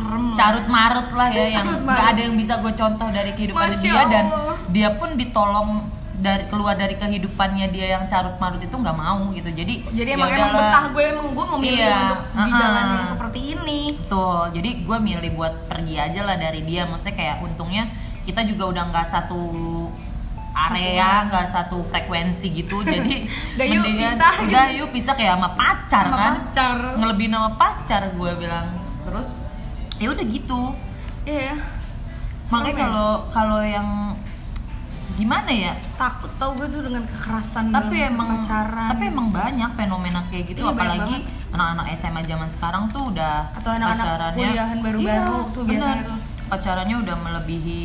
[SPEAKER 2] serem
[SPEAKER 1] carut marut lah ya yang nggak ada yang bisa gue contoh dari kehidupannya
[SPEAKER 2] Masya
[SPEAKER 1] dia dan
[SPEAKER 2] Allah.
[SPEAKER 1] dia pun ditolong dari keluar dari kehidupannya dia yang carut marut itu nggak mau gitu. Jadi
[SPEAKER 2] jadi
[SPEAKER 1] ya
[SPEAKER 2] emang emang betah gue emang gue memilih
[SPEAKER 1] Iya,
[SPEAKER 2] untuk di
[SPEAKER 1] uh-uh.
[SPEAKER 2] jalan yang seperti ini.
[SPEAKER 1] Betul, jadi gue milih buat pergi aja lah dari dia. Maksudnya kayak untungnya kita juga udah nggak satu area, nggak satu frekuensi gitu. Jadi
[SPEAKER 2] Udah yuk,
[SPEAKER 1] mendingan
[SPEAKER 2] gitu.
[SPEAKER 1] udah yuk bisa kayak sama pacar
[SPEAKER 2] Sama
[SPEAKER 1] kan.
[SPEAKER 2] pacar.
[SPEAKER 1] Ngelebihin sama pacar gue bilang. Terus ya udah gitu.
[SPEAKER 2] Iya.
[SPEAKER 1] Makanya
[SPEAKER 2] Serem ya?
[SPEAKER 1] kalau kalau yang gimana ya?
[SPEAKER 2] Takut tau gue tuh dengan kekerasan
[SPEAKER 1] tapi
[SPEAKER 2] dalam
[SPEAKER 1] emang
[SPEAKER 2] pacaran.
[SPEAKER 1] tapi emang banyak fenomena kayak gitu.
[SPEAKER 2] Iya,
[SPEAKER 1] apalagi anak-anak SMA zaman sekarang tuh udah
[SPEAKER 2] Atau anak-anak
[SPEAKER 1] pacarannya
[SPEAKER 2] kuliahan baru-baru
[SPEAKER 1] Iya,
[SPEAKER 2] tuh
[SPEAKER 1] bener.
[SPEAKER 2] biasanya tuh.
[SPEAKER 1] pacarannya udah melebihi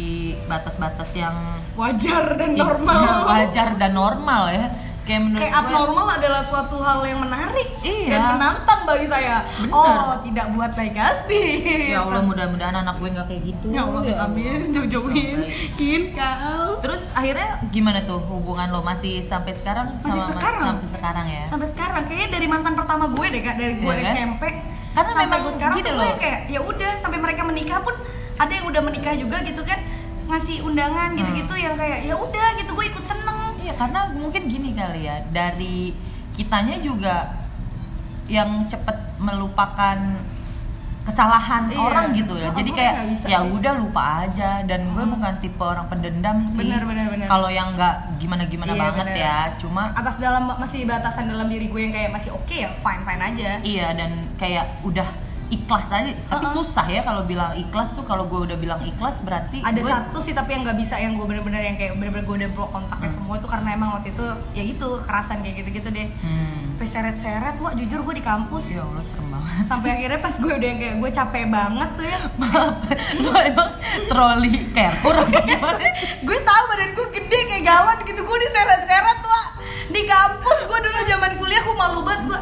[SPEAKER 1] batas-batas yang
[SPEAKER 2] wajar dan
[SPEAKER 1] Iya,
[SPEAKER 2] normal.
[SPEAKER 1] wajar dan normal ya kayak menurut
[SPEAKER 2] kayak
[SPEAKER 1] gue-
[SPEAKER 2] abnormal adalah suatu hal yang menarik
[SPEAKER 1] Iya.
[SPEAKER 2] dan menantang bagi saya.
[SPEAKER 1] Bener.
[SPEAKER 2] oh tidak buat naik gaspi
[SPEAKER 1] ya Allah mudah-mudahan anak gue nggak kayak gitu.
[SPEAKER 2] Ya Allah
[SPEAKER 1] Ya
[SPEAKER 2] amin. Jauh-jauhin kin kau.
[SPEAKER 1] Terus akhirnya gimana tuh hubungan lo? Masih sampai sekarang?
[SPEAKER 2] Masih
[SPEAKER 1] sama
[SPEAKER 2] sekarang.
[SPEAKER 1] sampai sekarang ya?
[SPEAKER 2] Sampai sekarang. Kayaknya dari mantan pertama gue deh kak. Dari gue
[SPEAKER 1] Iya kan?
[SPEAKER 2] SMP
[SPEAKER 1] Karena
[SPEAKER 2] sampai
[SPEAKER 1] memang
[SPEAKER 2] gue sekarang
[SPEAKER 1] gini
[SPEAKER 2] tuh gue
[SPEAKER 1] loh.
[SPEAKER 2] kayak ya udah sampai mereka menikah pun ada yang udah menikah juga gitu kan. Ngasih undangan gitu-gitu
[SPEAKER 1] Hmm.
[SPEAKER 2] yang kayak ya udah gitu gue ikut seneng
[SPEAKER 1] Iya karena mungkin gini kali ya dari kitanya juga yang cepet melupakan kesalahan
[SPEAKER 2] Iya.
[SPEAKER 1] orang gitu ya. Jadi kayak ya udah lupa aja dan gue bukan tipe orang pendendam sih.
[SPEAKER 2] Bener, bener, bener.
[SPEAKER 1] Kalau yang nggak gimana-gimana
[SPEAKER 2] Iya,
[SPEAKER 1] banget
[SPEAKER 2] bener.
[SPEAKER 1] ya. Cuma
[SPEAKER 2] atas dalam masih batasan dalam diri gue yang kayak masih oke ya fine fine aja
[SPEAKER 1] iya dan kayak udah ikhlas aja. Tapi
[SPEAKER 2] Uh-uh.
[SPEAKER 1] susah ya kalau bilang ikhlas tuh kalau gue udah bilang ikhlas berarti
[SPEAKER 2] ada
[SPEAKER 1] gue
[SPEAKER 2] satu sih tapi yang nggak bisa yang gue bener-bener yang kayak bener-bener gue udah blok kontaknya
[SPEAKER 1] Hmm.
[SPEAKER 2] semua itu karena emang waktu itu ya itu kekerasan kayak gitu-gitu deh
[SPEAKER 1] Hmm.
[SPEAKER 2] seret-seret wah jujur gue di kampus
[SPEAKER 1] Ya Allah serem banget.
[SPEAKER 2] sampai akhirnya pas gue udah yang kayak gue capek banget tuh ya
[SPEAKER 1] Maaf, lo emang troli gimana sih?
[SPEAKER 2] gue tahu badan gue gede kayak galon gitu gue diseret-seret wah di kampus gue dulu zaman kuliah gue malu banget gue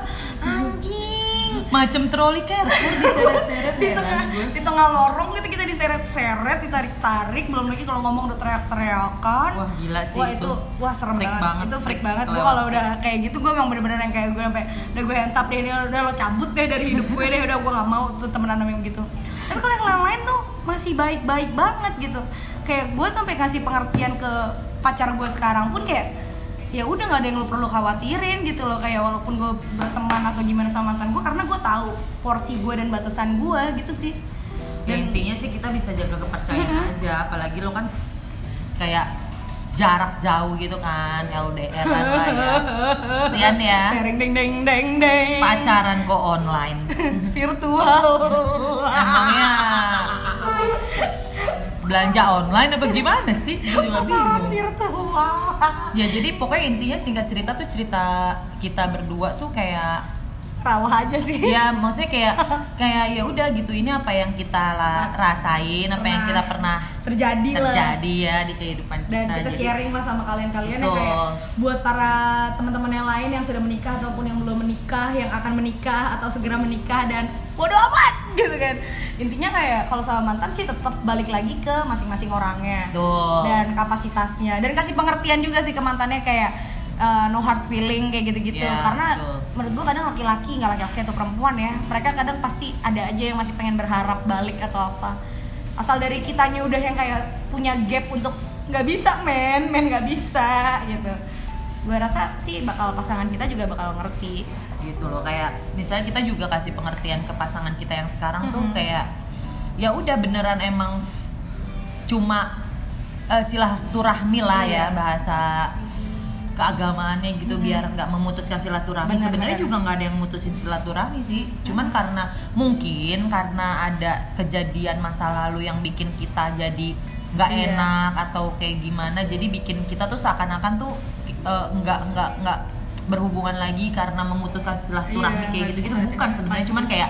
[SPEAKER 1] macem troli carrefour diseret-seret
[SPEAKER 2] di tengah di tengah lorong gitu kita diseret-seret ditarik-tarik belum lagi kalau ngomong udah teriak-teriakan.
[SPEAKER 1] Wah, gila sih
[SPEAKER 2] wah
[SPEAKER 1] itu.
[SPEAKER 2] itu wah serem
[SPEAKER 1] Freak
[SPEAKER 2] banget.
[SPEAKER 1] banget,
[SPEAKER 2] itu freak banget. Gue kalau udah kayak gitu gue emang bener-bener yang kayak gue sampai udah gue hands up deh ini udah lo cabut deh dari hidup gue deh udah gue gak mau tuh temenan sama yang gitu. Tapi kalau yang lain-lain tuh masih baik-baik banget gitu. Kayak gue sampai kasih pengertian ke pacar gue sekarang pun kayak ya udah nggak ada yang lo perlu khawatirin gitu loh kayak walaupun gue berteman atau gimana sama mantan gue karena gue tahu porsi gue dan batasan gue gitu sih.
[SPEAKER 1] Ya,
[SPEAKER 2] dan
[SPEAKER 1] intinya sih kita bisa jaga kepercayaan
[SPEAKER 2] Mm-mm.
[SPEAKER 1] aja apalagi lo kan kayak jarak jauh gitu kan LDR kan lah ya. Sian ya.
[SPEAKER 2] Deng deng deng deng deng.
[SPEAKER 1] Pacaran kok online.
[SPEAKER 2] Virtual.
[SPEAKER 1] Emangnya belanja online apa gimana sih? Gue juga bingung.
[SPEAKER 2] virtual
[SPEAKER 1] ya jadi pokoknya intinya singkat cerita tuh cerita kita berdua tuh kayak
[SPEAKER 2] rawah aja sih.
[SPEAKER 1] Ya maksudnya kayak kayak ya udah gitu ini apa yang kita la- rasain apa yang kita pernah
[SPEAKER 2] terjadi, lah.
[SPEAKER 1] terjadi ya di kehidupan kita
[SPEAKER 2] dan kita
[SPEAKER 1] Jadi-
[SPEAKER 2] sharing lah sama kalian-kalian ya kayak buat para teman-teman yang lain yang sudah menikah ataupun yang belum menikah yang akan menikah atau segera menikah dan bodo amat gitu kan. Intinya kayak kalau sama mantan sih tetap balik lagi ke masing-masing orangnya.
[SPEAKER 1] Tuh.
[SPEAKER 2] dan kapasitasnya. Dan kasih pengertian juga sih ke mantannya kayak uh, no hard feeling kayak gitu-gitu
[SPEAKER 1] Iya,
[SPEAKER 2] karena
[SPEAKER 1] betul.
[SPEAKER 2] menurut gua kadang laki-laki nggak laki-laki atau perempuan ya mereka kadang pasti ada aja yang masih pengen berharap balik atau apa asal dari kitanya udah yang kayak punya gap untuk nggak bisa men men nggak bisa gitu gue rasa sih bakal pasangan kita juga bakal ngerti
[SPEAKER 1] gitu loh kayak misalnya kita juga kasih pengertian ke pasangan kita yang sekarang tuh
[SPEAKER 2] Mm-mm.
[SPEAKER 1] kayak ya udah beneran emang cuma eh, silaturahmi lah ya
[SPEAKER 2] Iya.
[SPEAKER 1] bahasa keagamaannya gitu
[SPEAKER 2] Mm-mm.
[SPEAKER 1] biar nggak memutuskan silaturahmi. Sebenarnya juga nggak ada yang mutusin silaturahmi sih. Cuman karena mungkin karena ada kejadian masa lalu yang bikin kita jadi nggak
[SPEAKER 2] Iya.
[SPEAKER 1] enak atau kayak gimana jadi bikin kita tuh seakan-akan tuh eh, nggak nggak nggak berhubungan lagi karena memutuskan silaturahmi
[SPEAKER 2] Iya,
[SPEAKER 1] kayak gitu gitu bukan sebenarnya cuman kayak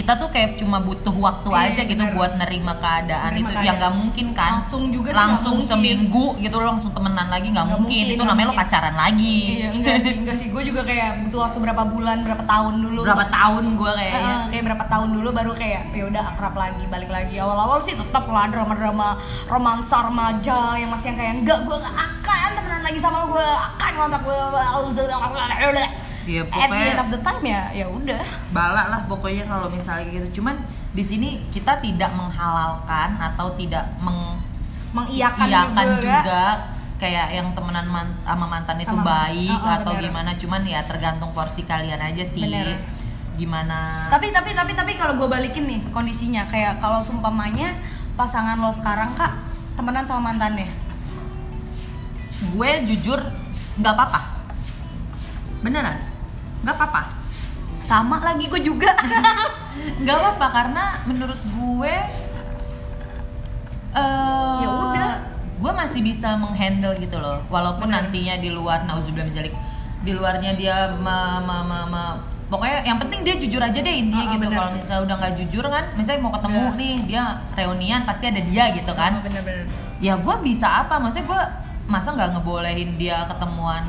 [SPEAKER 1] kita tuh kayak cuma butuh waktu
[SPEAKER 2] Iya,
[SPEAKER 1] aja gitu
[SPEAKER 2] bener.
[SPEAKER 1] buat nerima keadaan
[SPEAKER 2] Nerima
[SPEAKER 1] itu
[SPEAKER 2] keadaan.
[SPEAKER 1] yang nggak mungkin kan
[SPEAKER 2] Langsung juga
[SPEAKER 1] langsung
[SPEAKER 2] mungkin.
[SPEAKER 1] seminggu gitu lo langsung temenan lagi nggak mungkin.
[SPEAKER 2] mungkin,
[SPEAKER 1] itu namanya lo
[SPEAKER 2] mungkin.
[SPEAKER 1] pacaran lagi
[SPEAKER 2] Iya, enggak sih, enggak sih. Gue juga kayak butuh waktu berapa bulan, berapa tahun dulu.
[SPEAKER 1] berapa tahun gue
[SPEAKER 2] Heeh,
[SPEAKER 1] kayaknya
[SPEAKER 2] kayak berapa tahun dulu baru kayak ya udah akrab lagi, balik lagi. Awal-awal sih tetap lah drama-drama romansa remaja yang masih yang kayak enggak gue gak akan temenan lagi sama lo, gue akan ngontak gue.
[SPEAKER 1] Iya,
[SPEAKER 2] At the
[SPEAKER 1] pokoknya-
[SPEAKER 2] end of the time ya, ya udah.
[SPEAKER 1] balak lah pokoknya kalau misalnya gitu cuman di sini kita tidak menghalalkan atau tidak meng
[SPEAKER 2] Mengiyakan
[SPEAKER 1] iyakan
[SPEAKER 2] juga.
[SPEAKER 1] juga kayak yang temenan man- sama mantan itu
[SPEAKER 2] Sama-
[SPEAKER 1] baik
[SPEAKER 2] Oh, oh,
[SPEAKER 1] atau
[SPEAKER 2] bener.
[SPEAKER 1] gimana cuman ya tergantung porsi kalian aja sih
[SPEAKER 2] Bener.
[SPEAKER 1] gimana
[SPEAKER 2] Tapi tapi tapi tapi kalau gue balikin nih kondisinya kayak kalau sumpamanya pasangan lo sekarang kak temenan sama mantannya.
[SPEAKER 1] gue jujur nggak apa-apa beneran nggak apa-apa
[SPEAKER 2] Sama lagi gue juga.
[SPEAKER 1] nggak apa-apa karena menurut gue eh
[SPEAKER 2] Ya udah.
[SPEAKER 1] gue masih bisa menghandle gitu loh walaupun
[SPEAKER 2] Benar.
[SPEAKER 1] nantinya di luar nauzubillah menjalik di luarnya dia ma, ma, ma, ma- pokoknya yang penting dia jujur aja deh intinya
[SPEAKER 2] Ah, ah,
[SPEAKER 1] gitu kalau misalnya udah nggak jujur kan misalnya mau ketemu
[SPEAKER 2] Udah.
[SPEAKER 1] nih dia reunian pasti ada dia gitu kan
[SPEAKER 2] Bener-bener.
[SPEAKER 1] ya gue bisa apa maksudnya gue masa nggak ngebolehin dia ketemuan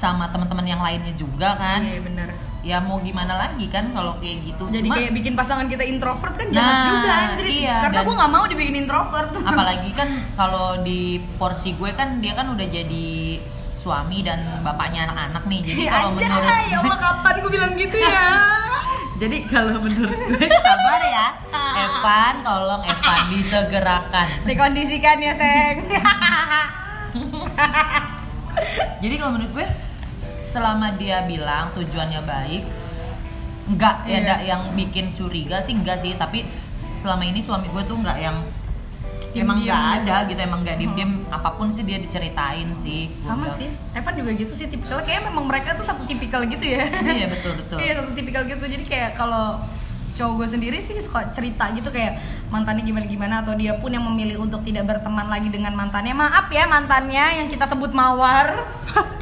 [SPEAKER 1] sama teman-teman yang lainnya juga kan
[SPEAKER 2] Iya bener.
[SPEAKER 1] ya mau gimana lagi kan kalau kayak gitu
[SPEAKER 2] Jadi
[SPEAKER 1] Cuma-
[SPEAKER 2] kayak bikin pasangan kita introvert kan
[SPEAKER 1] Nah,
[SPEAKER 2] jahat juga anjir.
[SPEAKER 1] iya,
[SPEAKER 2] Karena gue nggak mau dibikin introvert.
[SPEAKER 1] apalagi kan kalau di porsi gue kan dia kan udah jadi suami dan bapaknya anak-anak nih jadi kalau
[SPEAKER 2] Anjay,
[SPEAKER 1] menurut
[SPEAKER 2] ya Allah kapan gue bilang gitu ya?
[SPEAKER 1] jadi kalau menurut gue sabar ya Evan tolong Evan disegerakan
[SPEAKER 2] Dikondisikan ya, Seng.
[SPEAKER 1] jadi kalau menurut gue selama dia bilang tujuannya baik enggak ya
[SPEAKER 2] Iya.
[SPEAKER 1] ada yang bikin curiga sih enggak sih tapi selama ini suami gue tuh enggak yang emang
[SPEAKER 2] Diem-diem
[SPEAKER 1] enggak
[SPEAKER 2] gitu.
[SPEAKER 1] ada gitu emang enggak diem diem apa pun sih dia diceritain sih
[SPEAKER 2] Sama
[SPEAKER 1] bilang.
[SPEAKER 2] sih. Evan juga gitu sih tipikalnya kayak memang mereka tuh satu tipikal gitu ya.
[SPEAKER 1] iya betul betul
[SPEAKER 2] Iya satu tipikal gitu jadi kayak kalau cowok gue sendiri sih suka cerita gitu kayak mantannya gimana gimana atau dia pun yang memilih untuk tidak berteman lagi dengan mantannya maaf ya mantannya yang kita sebut mawar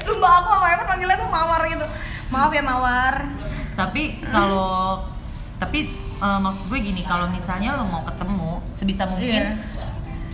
[SPEAKER 2] sumpah aku sama Evan panggilnya tuh mawar gitu. Maaf ya mawar.
[SPEAKER 1] Tapi kalau tapi eh, maksud gue gini kalau misalnya lo mau ketemu sebisa mungkin
[SPEAKER 2] Iya.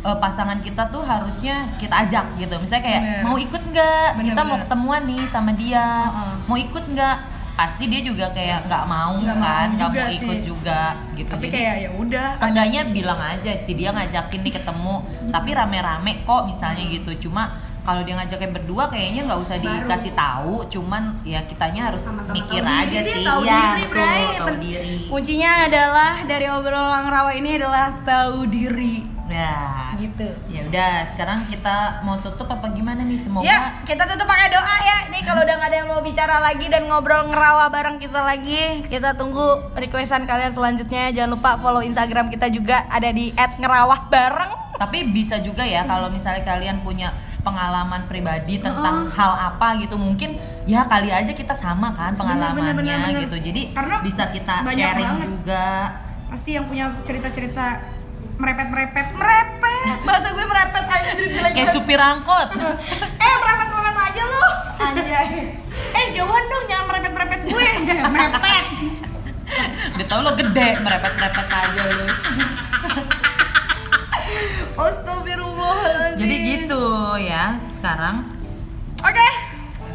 [SPEAKER 1] eh, pasangan kita tuh harusnya kita ajak gitu. Misalnya kayak
[SPEAKER 2] Bener.
[SPEAKER 1] mau ikut nggak?
[SPEAKER 2] Bener,
[SPEAKER 1] kita mau ketemuan nih sama dia.
[SPEAKER 2] Heeh.
[SPEAKER 1] mau ikut nggak? Pasti dia juga kayak nggak mau
[SPEAKER 2] mau
[SPEAKER 1] kan nggak mau ikut
[SPEAKER 2] sih.
[SPEAKER 1] juga gitu.
[SPEAKER 2] Tapi
[SPEAKER 1] Jadi,
[SPEAKER 2] kayak ya udah
[SPEAKER 1] Seenggaknya bilang aja sih dia ngajakin nih ketemu. Tapi rame-rame kok misalnya gitu. Cuma kalau dia ngajakin berdua kayaknya nggak usah
[SPEAKER 2] Baru.
[SPEAKER 1] dikasih tahu. Cuman ya kitanya harus
[SPEAKER 2] sama-sama
[SPEAKER 1] mikir
[SPEAKER 2] tahu
[SPEAKER 1] aja
[SPEAKER 2] diri,
[SPEAKER 1] sih.
[SPEAKER 2] tahu
[SPEAKER 1] ya
[SPEAKER 2] diri,
[SPEAKER 1] betul, tahu
[SPEAKER 2] Pen-
[SPEAKER 1] diri.
[SPEAKER 2] Kuncinya adalah dari obrolan rawa ini adalah tahu diri.
[SPEAKER 1] Ya.
[SPEAKER 2] Gitu.
[SPEAKER 1] Ya udah sekarang kita mau tutup apa gimana nih? Semoga
[SPEAKER 2] Ya, kita tutup pakai doa ya. Nih kalau udah gak ada yang mau bicara lagi dan ngobrol ngerawa bareng kita lagi, kita tunggu requestan kalian selanjutnya. Jangan lupa follow Instagram kita juga ada di @ngerawah bareng.
[SPEAKER 1] tapi bisa juga ya kalau misalnya kalian punya pengalaman pribadi tentang hal apa gitu mungkin ya kali aja kita sama kan pengalamannya
[SPEAKER 2] bener, bener, bener.
[SPEAKER 1] gitu jadi
[SPEAKER 2] Karena
[SPEAKER 1] bisa kita sharing
[SPEAKER 2] banget.
[SPEAKER 1] juga
[SPEAKER 2] Pasti yang punya cerita-cerita merepet-merepet, merepet. Bahasa gue merepet aja
[SPEAKER 1] kayak supir angkot
[SPEAKER 2] Eh, merepet-merepet aja lo. Anjay. Eh, jauhan dong jangan merepet-merepet gue. merepet.
[SPEAKER 1] Udah tau lo gede, merepet-merepet aja lo
[SPEAKER 2] Astagfirullahaladzim.
[SPEAKER 1] Jadi gitu ya Sekarang
[SPEAKER 2] Oke.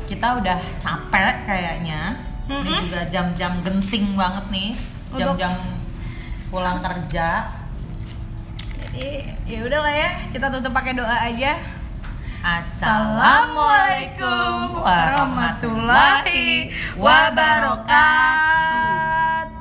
[SPEAKER 1] kita udah capek kayaknya Ini
[SPEAKER 2] Mm-mm.
[SPEAKER 1] juga jam-jam genting banget nih Jam-jam pulang kerja
[SPEAKER 2] Jadi ya udahlah ya, kita tutup pakai doa aja.
[SPEAKER 1] Assalamualaikum warahmatullahi wabarakatuh